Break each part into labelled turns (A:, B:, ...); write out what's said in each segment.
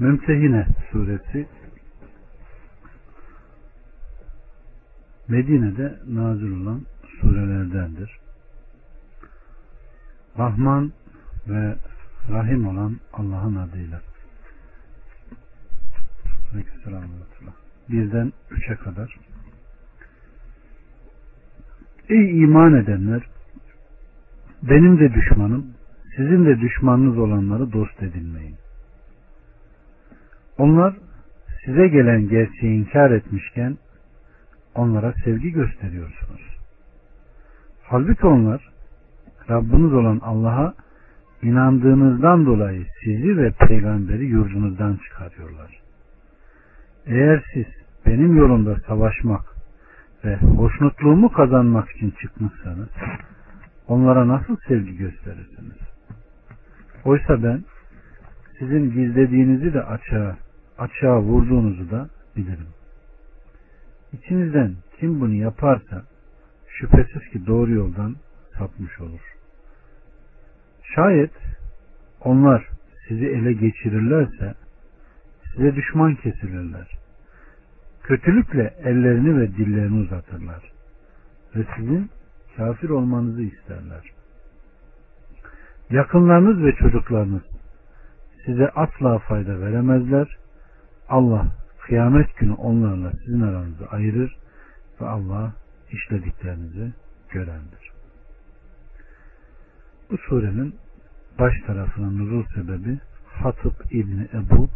A: Mümtehine suresi Medine'de nazil olan surelerdendir. Rahman ve Rahim olan Allah'ın adıyla. Birden üçe kadar. Ey iman edenler! Benim de düşmanım, sizin de düşmanınız olanları dost edinmeyin. Onlar size gelen gerçeği inkar etmişken onlara sevgi gösteriyorsunuz. Halbuki onlar Rabbiniz olan Allah'a inandığınızdan dolayı sizi ve peygamberi yurdunuzdan çıkarıyorlar. Eğer siz benim yolumda savaşmak ve hoşnutluğumu kazanmak için çıkmışsanız onlara nasıl sevgi gösterirsiniz? Oysa ben sizin gizlediğinizi de açığa, açığa vurduğunuzu da bilirim. İçinizden kim bunu yaparsa şüphesiz ki doğru yoldan sapmış olur. Şayet onlar sizi ele geçirirlerse size düşman kesilirler. Kötülükle ellerini ve dillerini uzatırlar. Ve sizin kafir olmanızı isterler. Yakınlarınız ve çocuklarınız size asla fayda veremezler. Allah kıyamet günü onlarla sizin aranızı ayırır ve Allah işlediklerinizi görendir. Bu surenin baş tarafının nuzul sebebi Hatip İbni Ebu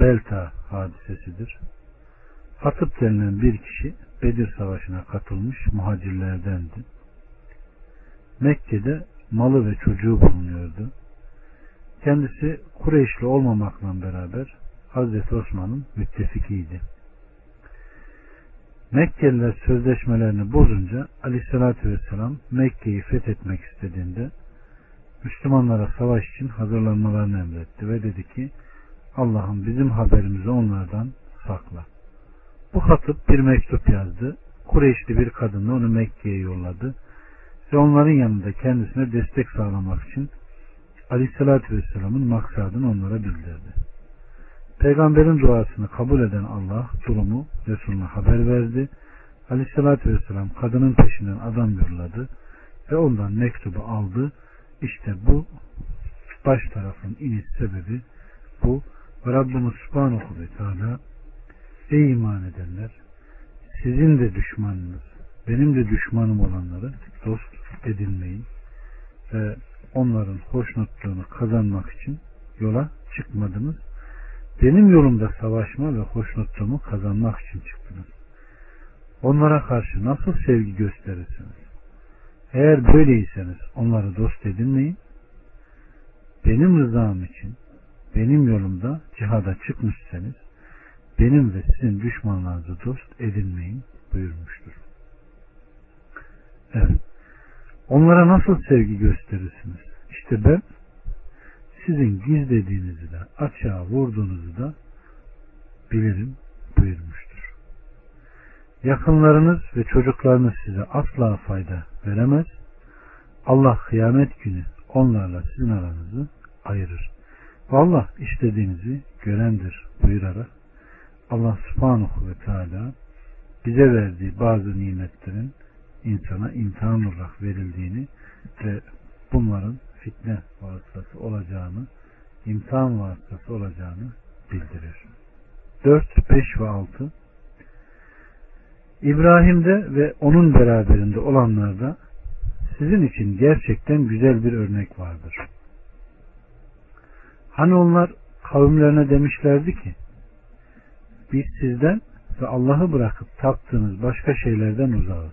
A: Belta hadisesidir. Hatip denilen bir kişi Bedir Savaşı'na katılmış muhacirlerdendi. Mekke'de malı ve çocuğu bulunuyordu. Kendisi Kureyşli olmamakla beraber Hazreti Osman'ın müttefikiydi. Mekkeliler sözleşmelerini bozunca Aleyhisselatü Vesselam Mekke'yi fethetmek istediğinde Müslümanlara savaş için hazırlanmalarını emretti ve dedi ki Allah'ım bizim haberimizi onlardan sakla. Bu hatıp bir mektup yazdı. Kureyşli bir kadınla onu Mekke'ye yolladı ve onların yanında kendisine destek sağlamak için Aleyhisselatü Vesselam'ın maksadını onlara bildirdi. Peygamberin duasını kabul eden Allah durumu Resulüne haber verdi. Aleyhisselatü Vesselam kadının peşinden adam yolladı ve ondan mektubu aldı. İşte bu baş tarafın iniş sebebi bu. Ve Rabbimiz Subhanahu ve Teala Ey iman edenler sizin de düşmanınız benim de düşmanım olanları dost edinmeyin ve onların hoşnutluğunu kazanmak için yola çıkmadınız. Benim yolumda savaşma ve hoşnutluğumu kazanmak için çıktınız. Onlara karşı nasıl sevgi gösterirsiniz? Eğer böyleyseniz onları dost edinmeyin. Benim rızam için benim yolumda cihada çıkmışsanız benim ve sizin düşmanlarınızı dost edinmeyin buyurmuştur. Evet. Onlara nasıl sevgi gösterirsiniz? İşte ben sizin gizlediğinizi de açığa vurduğunuzu da bilirim buyurmuştur. Yakınlarınız ve çocuklarınız size asla fayda veremez. Allah kıyamet günü onlarla sizin aranızı ayırır. Allah istediğinizi görendir buyurarak Allah subhanahu ve teala bize verdiği bazı nimetlerin insana imtihan olarak verildiğini ve bunların fitne olacağını, imtihan vasıtası olacağını bildirir. 4, 5 ve 6 İbrahim'de ve onun beraberinde olanlarda sizin için gerçekten güzel bir örnek vardır. Hani onlar kavimlerine demişlerdi ki biz sizden ve Allah'ı bırakıp taptığınız başka şeylerden uzağız.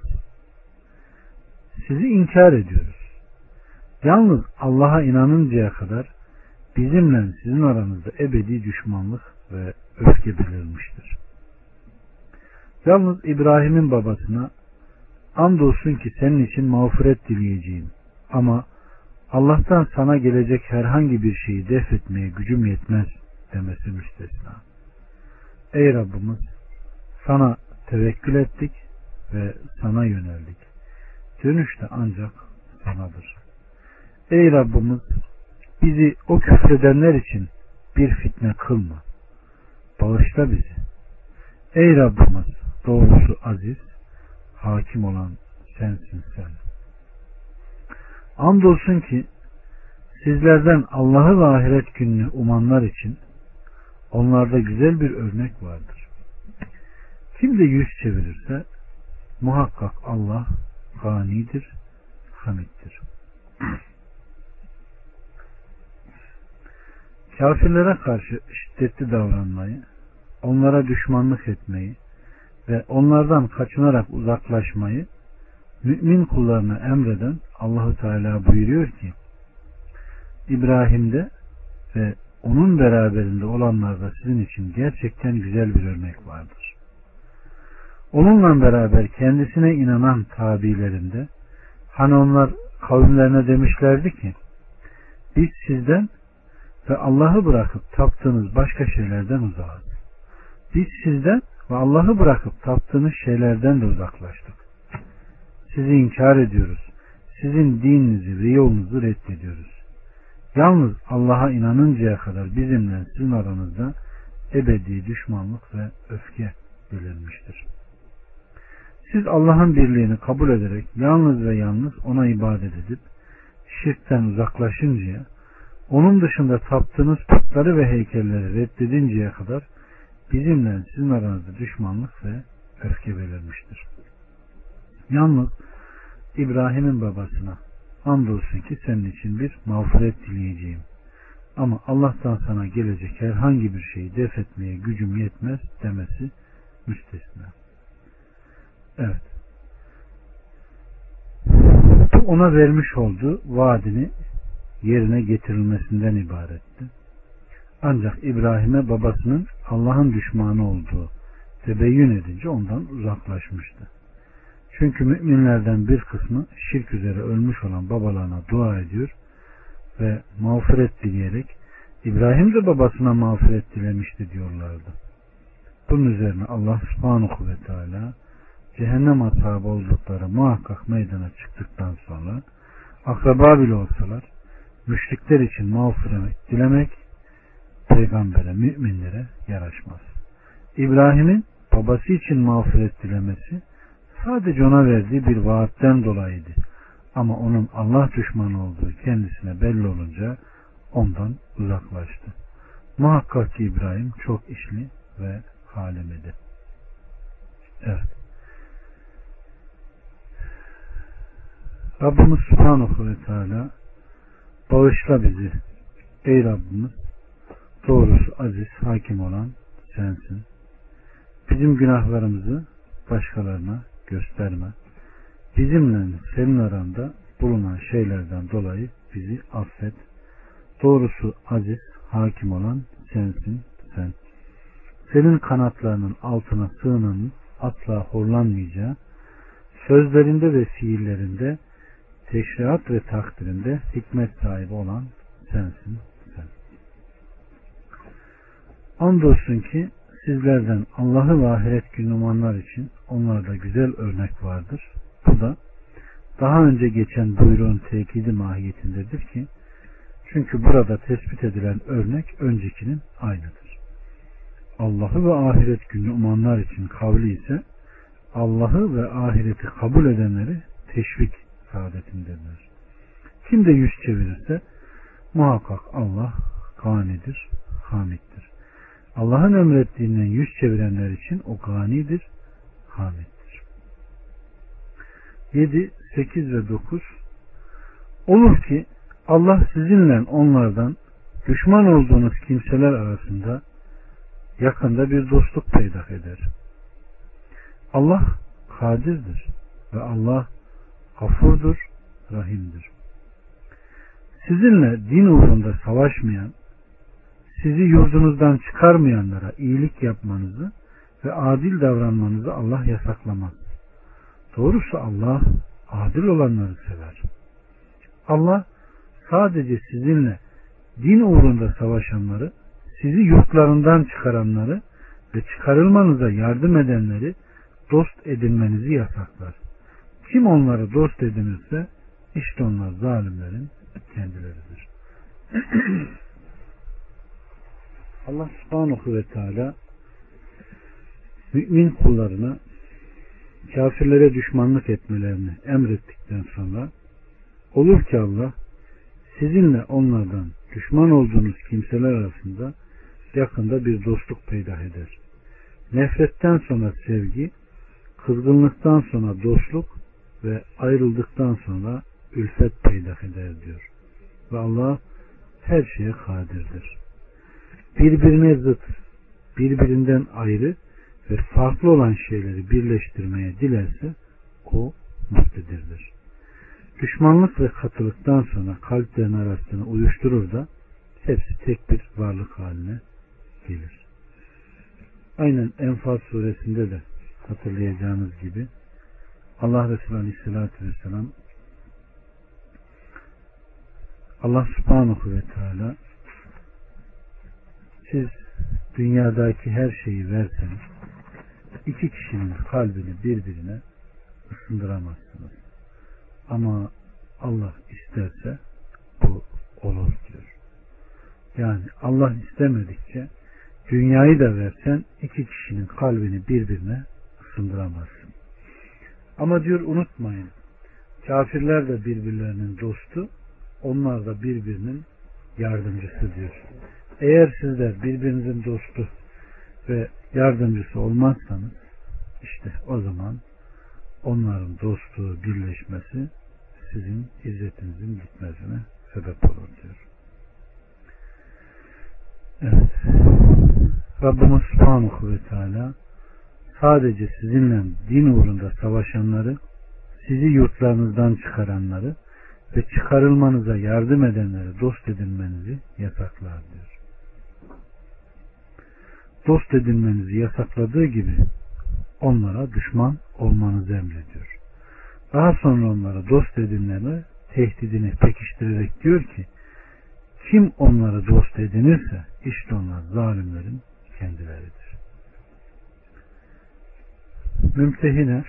A: Sizi inkar ediyoruz. Yalnız Allah'a inanıncaya kadar bizimle sizin aranızda ebedi düşmanlık ve öfke belirmiştir. Yalnız İbrahim'in babasına andolsun ki senin için mağfiret dileyeceğim ama Allah'tan sana gelecek herhangi bir şeyi def etmeye gücüm yetmez demesi müstesna. Ey Rabbimiz sana tevekkül ettik ve sana yöneldik. Dönüş de ancak sanadır. Ey Rabbimiz bizi o küfredenler için bir fitne kılma. bağışla bizi. Ey Rabbimiz doğrusu aziz, hakim olan sensin sen. Andolsun ki sizlerden Allah'ı ve ahiret gününü umanlar için onlarda güzel bir örnek vardır. Kim de yüz çevirirse muhakkak Allah ganidir, hamiddir. Kafirlere karşı şiddetli davranmayı, onlara düşmanlık etmeyi ve onlardan kaçınarak uzaklaşmayı mümin kullarına emreden Allahu Teala buyuruyor ki İbrahim'de ve onun beraberinde olanlarda sizin için gerçekten güzel bir örnek vardır. Onunla beraber kendisine inanan tabilerinde hani onlar kavimlerine demişlerdi ki biz sizden ve Allah'ı bırakıp taptığınız başka şeylerden uzağız. Biz sizden ve Allah'ı bırakıp taptığınız şeylerden de uzaklaştık. Sizi inkar ediyoruz. Sizin dininizi ve yolunuzu reddediyoruz. Yalnız Allah'a inanıncaya kadar bizimle sizin aranızda ebedi düşmanlık ve öfke belirmiştir. Siz Allah'ın birliğini kabul ederek yalnız ve yalnız ona ibadet edip şirkten uzaklaşıncaya, onun dışında taptığınız putları ve heykelleri reddedinceye kadar bizimle sizin aranızda düşmanlık ve öfke belirmiştir. Yalnız İbrahim'in babasına andolsun ki senin için bir mağfiret dileyeceğim. Ama Allah'tan sana gelecek herhangi bir şeyi def etmeye gücüm yetmez demesi müstesna. Evet. Bu ona vermiş olduğu vaadini yerine getirilmesinden ibaretti. Ancak İbrahim'e babasının Allah'ın düşmanı olduğu tebeyyün edince ondan uzaklaşmıştı. Çünkü müminlerden bir kısmı şirk üzere ölmüş olan babalarına dua ediyor ve mağfiret dileyerek İbrahim de babasına mağfiret dilemişti diyorlardı. Bunun üzerine Allah subhanahu ve teala cehennem ashabı oldukları muhakkak meydana çıktıktan sonra akraba bile olsalar müşrikler için mağfiret dilemek peygambere, müminlere yaraşmaz. İbrahim'in babası için mağfiret dilemesi sadece ona verdiği bir vaatten dolayıydı. Ama onun Allah düşmanı olduğu kendisine belli olunca ondan uzaklaştı. Muhakkak ki İbrahim çok işli ve halim idi. Evet. Rabbimiz Subhanahu ve Teala bağışla bizi. Ey Rabbimiz doğrusu aziz hakim olan sensin. Bizim günahlarımızı başkalarına gösterme. Bizimle senin aranda bulunan şeylerden dolayı bizi affet. Doğrusu aziz, hakim olan sensin sen. Senin kanatlarının altına sığınanın asla horlanmayacağı, sözlerinde ve fiillerinde, teşriat ve takdirinde hikmet sahibi olan sensin sen. Andolsun ki sizlerden Allah'ı ve ahiret günü umanlar için onlarda güzel örnek vardır. Bu da daha önce geçen buyruğun tekidi mahiyetindedir ki çünkü burada tespit edilen örnek öncekinin aynıdır. Allah'ı ve ahiret günü umanlar için kavli ise Allah'ı ve ahireti kabul edenleri teşvik saadetindedir. Kim de yüz çevirirse muhakkak Allah ganidir, hamittir. Allah'ın emrettiğinden yüz çevirenler için o ganidir, hamiddir. 7, 8 ve 9 Olur ki Allah sizinle onlardan düşman olduğunuz kimseler arasında yakında bir dostluk peydah eder. Allah kadirdir ve Allah gafurdur, rahimdir. Sizinle din uğrunda savaşmayan sizi yurdunuzdan çıkarmayanlara iyilik yapmanızı ve adil davranmanızı Allah yasaklamaz. Doğrusu Allah adil olanları sever. Allah sadece sizinle din uğrunda savaşanları, sizi yurtlarından çıkaranları ve çıkarılmanıza yardım edenleri dost edinmenizi yasaklar. Kim onları dost edinirse işte onlar zalimlerin kendileridir. Allah subhanahu ve teala mümin kullarına kafirlere düşmanlık etmelerini emrettikten sonra olur ki Allah sizinle onlardan düşman olduğunuz kimseler arasında yakında bir dostluk peydah eder. Nefretten sonra sevgi, kızgınlıktan sonra dostluk ve ayrıldıktan sonra ülfet peydah eder diyor. Ve Allah her şeye kadirdir. Birbirine zıt, birbirinden ayrı ve farklı olan şeyleri birleştirmeye dilerse o muktedirdir. Düşmanlık ve katılıktan sonra kalplerin arasını uyuşturur da hepsi tek bir varlık haline gelir. Aynen Enfal suresinde de hatırlayacağınız gibi Allah Resulü Aleyhisselatü Vesselam Allah Subhanahu ve Teala siz dünyadaki her şeyi verseniz iki kişinin kalbini birbirine ısındıramazsınız. Ama Allah isterse bu olur diyor. Yani Allah istemedikçe dünyayı da versen iki kişinin kalbini birbirine ısındıramazsın. Ama diyor unutmayın kafirler de birbirlerinin dostu onlar da birbirinin yardımcısı diyor. Eğer sizler birbirinizin dostu ve yardımcısı olmazsanız işte o zaman onların dostluğu birleşmesi sizin izzetinizin gitmesine sebep olur diyor. Evet. Rabbimiz Subhanahu ve Teala sadece sizinle din uğrunda savaşanları, sizi yurtlarınızdan çıkaranları ve çıkarılmanıza yardım edenleri dost edinmenizi yasaklar diyor. Dost edinmenizi yasakladığı gibi onlara düşman olmanızı emrediyor. Daha sonra onlara dost edinleri tehdidini pekiştirerek diyor ki kim onları dost edinirse işte onlar zalimlerin kendileridir. Mümtehine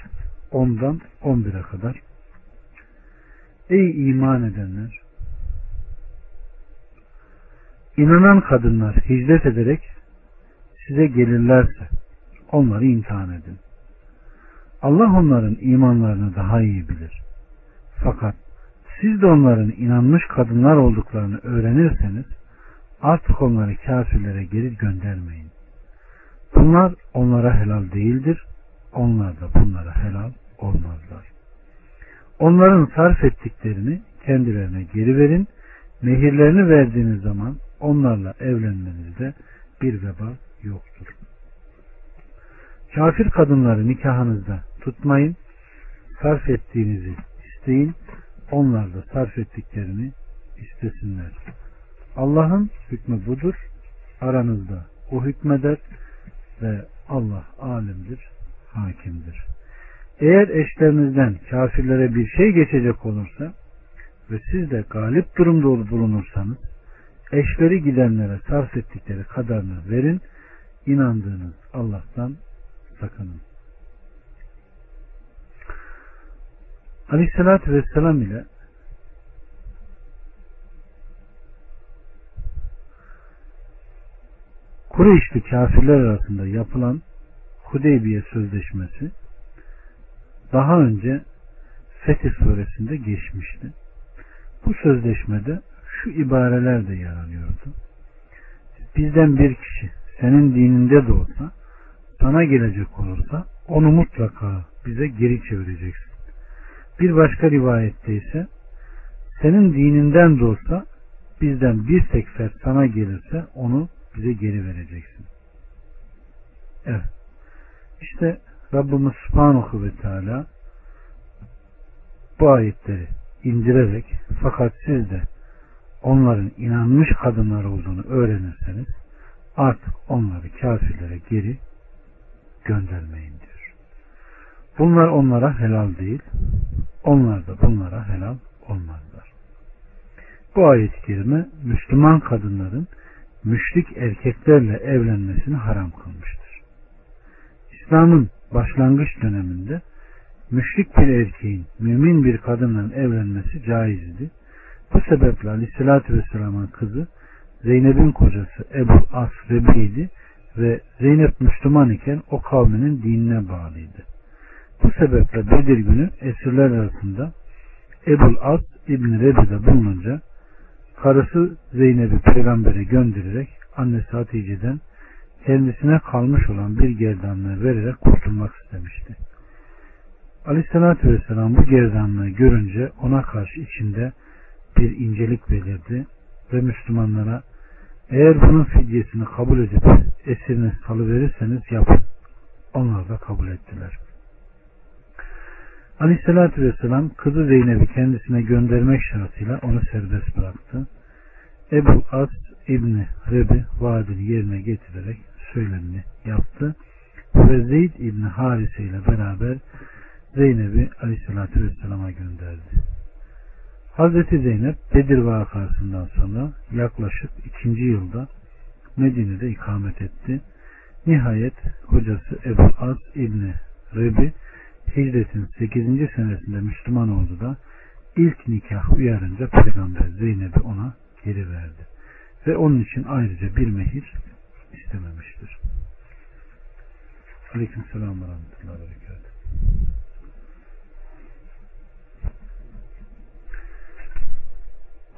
A: 10'dan 11'e kadar Ey iman edenler! İnanan kadınlar hicret ederek size gelirlerse onları imtihan edin. Allah onların imanlarını daha iyi bilir. Fakat siz de onların inanmış kadınlar olduklarını öğrenirseniz artık onları kafirlere geri göndermeyin. Bunlar onlara helal değildir. Onlar da bunlara helal olmazlar. Onların sarf ettiklerini kendilerine geri verin. Mehirlerini verdiğiniz zaman onlarla evlenmenizde bir veba yoktur. Kafir kadınları nikahınızda tutmayın. Sarf ettiğinizi isteyin. Onlar da sarf ettiklerini istesinler. Allah'ın hükmü budur. Aranızda o hükmeder ve Allah alimdir, hakimdir. Eğer eşlerinizden kafirlere bir şey geçecek olursa ve siz de galip durumda bulunursanız eşleri gidenlere sarf ettikleri kadarını verin. İnandığınız Allah'tan sakının. Aleyhissalatü Vesselam ile Kureyşli kafirler arasında yapılan Hudeybiye Sözleşmesi daha önce Fetih suresinde geçmişti. Bu sözleşmede şu ibareler de yer alıyordu. Bizden bir kişi senin dininde de olsa sana gelecek olursa onu mutlaka bize geri çevireceksin. Bir başka rivayette ise senin dininden de olsa bizden bir tek fert sana gelirse onu bize geri vereceksin. Evet. İşte Rabbimiz Subhanahu ve Teala bu ayetleri indirerek fakat siz de onların inanmış kadınlar olduğunu öğrenirseniz artık onları kafirlere geri göndermeyin diyor. Bunlar onlara helal değil. Onlar da bunlara helal olmazlar. Bu ayet-i kerime Müslüman kadınların müşrik erkeklerle evlenmesini haram kılmıştır. İslam'ın başlangıç döneminde müşrik bir erkeğin mümin bir kadınla evlenmesi caizdi. Bu sebeple Aleyhisselatü Vesselam'ın kızı Zeynep'in kocası Ebu As Rebi'ydi ve Zeynep Müslüman iken o kavminin dinine bağlıydı. Bu sebeple Bedir günü esirler arasında Ebul As İbni Rebi'de bulununca karısı Zeynep'i peygambere göndererek annesi Hatice'den kendisine kalmış olan bir gerdanlığı vererek kurtulmak istemişti. Aleyhissalatü Vesselam bu gerdanlığı görünce ona karşı içinde bir incelik belirdi ve Müslümanlara eğer bunun fidyesini kabul edip esirini salıverirseniz yapın. Onlar da kabul ettiler. Aleyhissalatü Vesselam kızı Zeynep'i kendisine göndermek şartıyla onu serbest bıraktı. Ebu As İbni Rebi vaadini yerine getirerek söylemini yaptı ve Zeyd İbni Harise ile beraber Zeynep'i Aleyhisselatü Vesselam'a gönderdi. Hazreti Zeynep Bedir vakasından sonra yaklaşık ikinci yılda Medine'de ikamet etti. Nihayet kocası Ebu Az İbni Rebi hicretin 8. senesinde Müslüman oldu da ilk nikah uyarınca Peygamber Zeynep'i ona geri verdi. Ve onun için ayrıca bir mehir istememiştir. Aleyküm selam ve rahmetullahi ve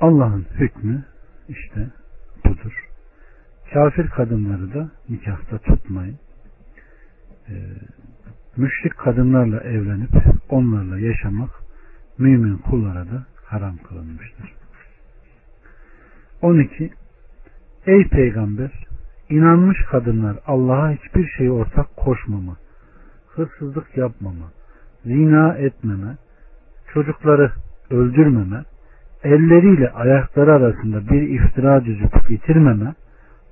A: Allah'ın hükmü işte budur. Kafir kadınları da nikahta tutmayın. Ee, müşrik kadınlarla evlenip onlarla yaşamak mümin kullara da haram kılınmıştır. 12. Ey peygamber inanmış kadınlar Allah'a hiçbir şeyi ortak koşmama, hırsızlık yapmama, zina etmeme, çocukları öldürmeme, elleriyle ayakları arasında bir iftira düzüp getirmeme,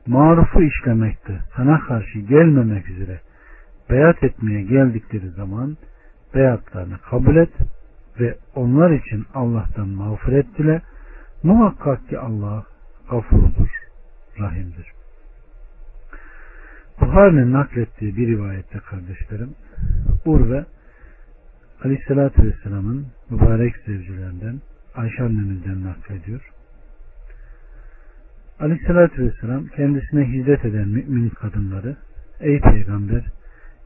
A: marufu işlemekte sana karşı gelmemek üzere beyat etmeye geldikleri zaman beyatlarını kabul et ve onlar için Allah'tan mağfiret dile. Muhakkak ki Allah gafurdur, rahimdir. Buhari'nin naklettiği bir rivayette kardeşlerim, Urve Aleyhisselatü Vesselam'ın mübarek zevcilerinden Ayşe annemizden naklediyor. Aleyhissalatü vesselam kendisine hizmet eden mümin kadınları Ey peygamber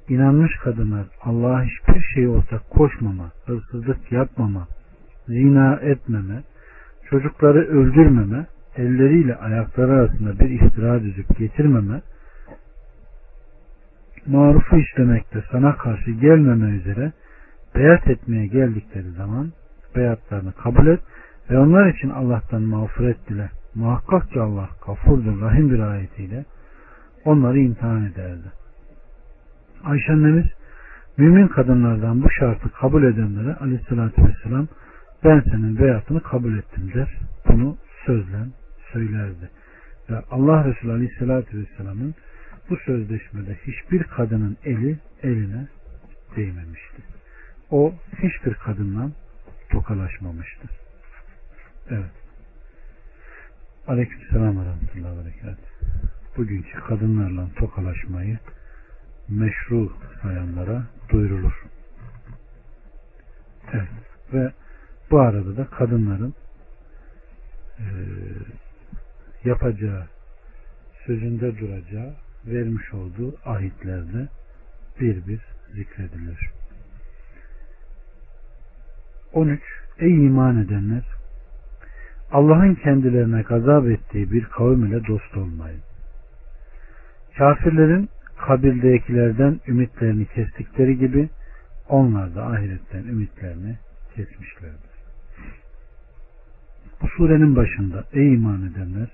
A: inanmış kadınlar Allah'a hiçbir şeyi ortak koşmama, hırsızlık yapmama, zina etmeme, çocukları öldürmeme, elleriyle ayakları arasında bir iftira düzüp getirmeme, marufu işlemekte sana karşı gelmeme üzere beyat etmeye geldikleri zaman beyatlarını kabul et ve onlar için Allah'tan mağfiret dile. Muhakkak ki Allah kafurdur, rahim bir ayetiyle onları imtihan ederdi. Ayşe annemiz mümin kadınlardan bu şartı kabul edenlere aleyhissalatü vesselam ben senin beyatını kabul ettim der. Bunu sözle söylerdi. Ve Allah Resulü aleyhissalatü vesselamın bu sözleşmede hiçbir kadının eli eline değmemişti. O hiçbir kadından tokalaşmamıştır. Evet. Aleyküm selam ve rahmetullahi ve Bugünkü kadınlarla tokalaşmayı meşru sayanlara duyurulur. Evet. Ve bu arada da kadınların e, yapacağı, sözünde duracağı, vermiş olduğu ahitlerde bir bir zikredilir. 13. Ey iman edenler! Allah'ın kendilerine gazap ettiği bir kavim ile dost olmayın. Kafirlerin kabirdekilerden ümitlerini kestikleri gibi onlar da ahiretten ümitlerini kesmişlerdir. Bu surenin başında ey iman edenler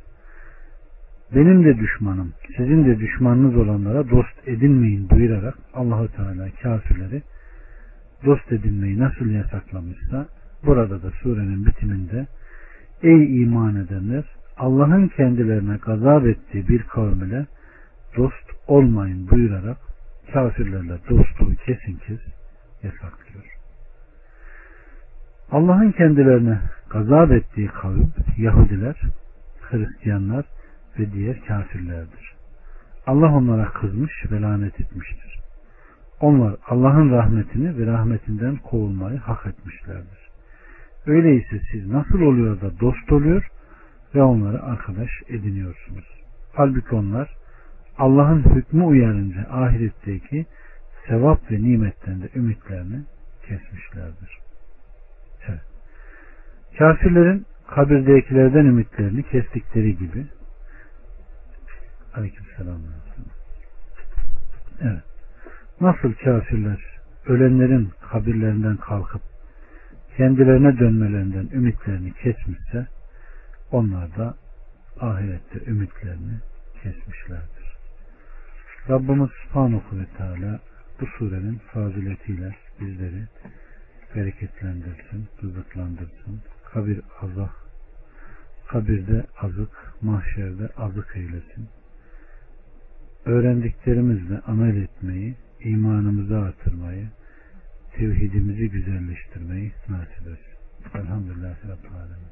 A: benim de düşmanım, sizin de düşmanınız olanlara dost edinmeyin buyurarak Allahu Teala kafirleri dost edinmeyi nasıl yasaklamışsa burada da surenin bitiminde ey iman edenler Allah'ın kendilerine gazap ettiği bir kavim ile dost olmayın buyurarak kafirlerle dostluğu kesin kes yasaklıyor. Allah'ın kendilerine gazap ettiği kavim Yahudiler, Hristiyanlar ve diğer kafirlerdir. Allah onlara kızmış ve lanet etmiştir. Onlar Allah'ın rahmetini ve rahmetinden kovulmayı hak etmişlerdir. Öyleyse siz nasıl oluyor da dost oluyor ve onları arkadaş ediniyorsunuz. Halbuki onlar Allah'ın hükmü uyarınca ahiretteki sevap ve nimetten de ümitlerini kesmişlerdir. Evet. Kafirlerin kabirdekilerden ümitlerini kestikleri gibi Aleykümselam. Evet. Nasıl kafirler ölenlerin kabirlerinden kalkıp kendilerine dönmelerinden ümitlerini kesmişse onlar da ahirette ümitlerini kesmişlerdir. Rabbimiz Subhanahu ve Teala bu surenin faziletiyle bizleri bereketlendirsin, rızıklandırsın. Kabir azah, kabirde azık, mahşerde azık eylesin. Öğrendiklerimizle amel etmeyi, imanımızı artırmayı, tevhidimizi güzelleştirmeyi nasip etsin. Elhamdülillahi Rabbil Alemin.